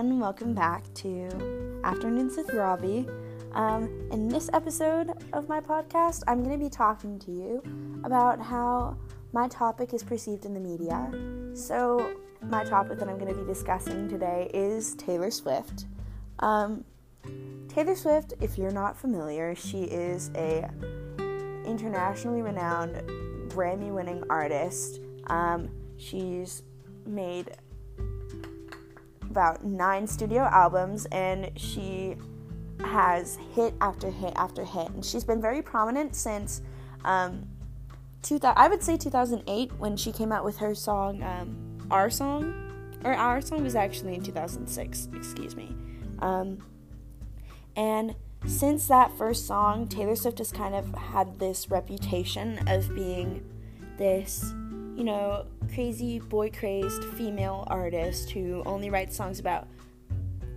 everyone. Welcome back to Afternoons with Robbie. Um, in this episode of my podcast, I'm going to be talking to you about how my topic is perceived in the media. So, my topic that I'm going to be discussing today is Taylor Swift. Um, Taylor Swift, if you're not familiar, she is a internationally renowned Grammy-winning artist. Um, she's made about nine studio albums, and she has hit after hit after hit. And she's been very prominent since um, 2000, I would say 2008 when she came out with her song um, Our Song. Or Our Song was actually in 2006, excuse me. Um, and since that first song, Taylor Swift has kind of had this reputation of being this you know, crazy boy crazed female artist who only writes songs about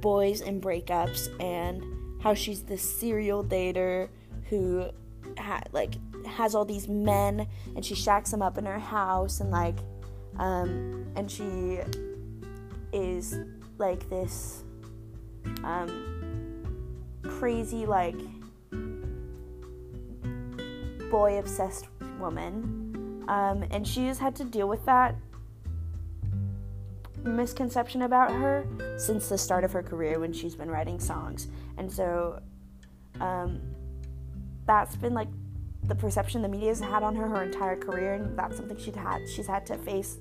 boys and breakups and how she's this serial dater who ha- like has all these men and she shacks them up in her house and like um and she is like this um crazy like boy obsessed woman um, and she has had to deal with that misconception about her since the start of her career when she's been writing songs. And so um, that's been like the perception the media has had on her her entire career, and that's something she'd had she's had to face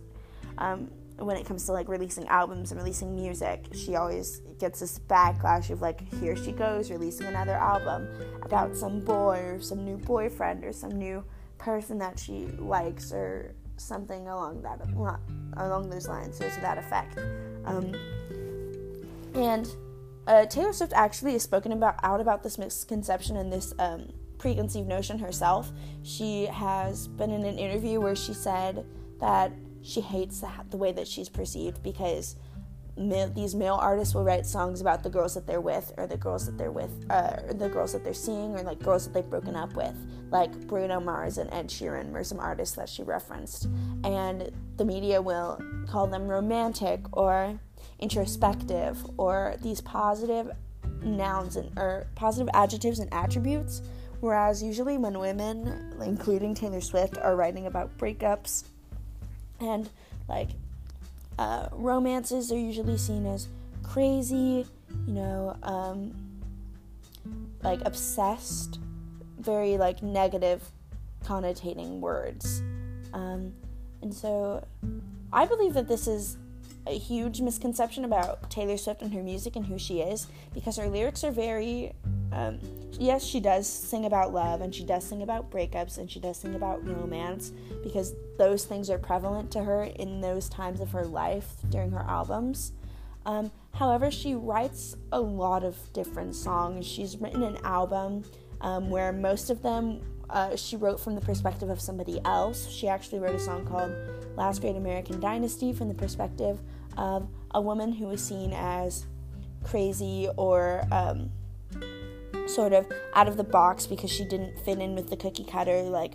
um, when it comes to like releasing albums and releasing music. She always gets this backlash of like, here she goes releasing another album about some boy or some new boyfriend or some new person that she likes or something along that along those lines or to that effect. Um, and uh, Taylor Swift actually has spoken about out about this misconception and this um, preconceived notion herself. She has been in an interview where she said that she hates the, the way that she's perceived because these male artists will write songs about the girls that they're with or the girls that they're with uh, or the girls that they're seeing or like girls that they've broken up with like bruno mars and ed sheeran were some artists that she referenced. And the media will call them romantic or introspective or these positive nouns and or positive adjectives and attributes whereas usually when women including taylor swift are writing about breakups and like uh, romances are usually seen as crazy, you know, um, like obsessed, very like negative connotating words. Um, and so I believe that this is a huge misconception about Taylor Swift and her music and who she is because her lyrics are very um, yes, she does sing about love and she does sing about breakups and she does sing about romance because those things are prevalent to her in those times of her life during her albums. Um, however, she writes a lot of different songs. She's written an album um, where most of them uh, she wrote from the perspective of somebody else. She actually wrote a song called Last Great American Dynasty from the perspective of a woman who was seen as crazy or um, sort of out of the box because she didn't fit in with the cookie cutter like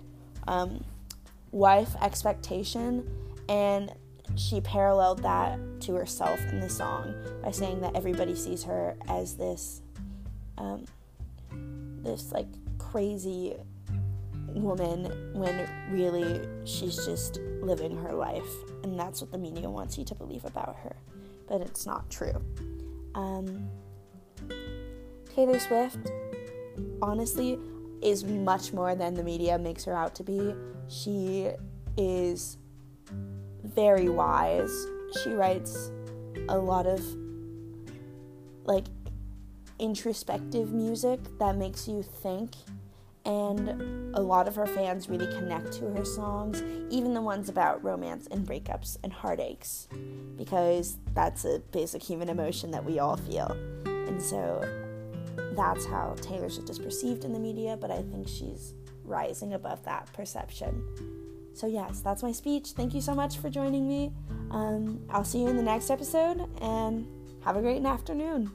um, wife expectation. And she paralleled that to herself in the song by saying that everybody sees her as this um, this like crazy woman when really she's just living her life. And that's what the media wants you to believe about her. But it's not true. Um, taylor swift honestly is much more than the media makes her out to be. She is very wise. She writes a lot of like introspective music that makes you think and a lot of her fans really connect to her songs, even the ones about romance and breakups and heartaches, because that's a basic human emotion that we all feel. And so that's how Taylor Swift is perceived in the media, but I think she's rising above that perception. So, yes, that's my speech. Thank you so much for joining me. Um, I'll see you in the next episode and have a great afternoon.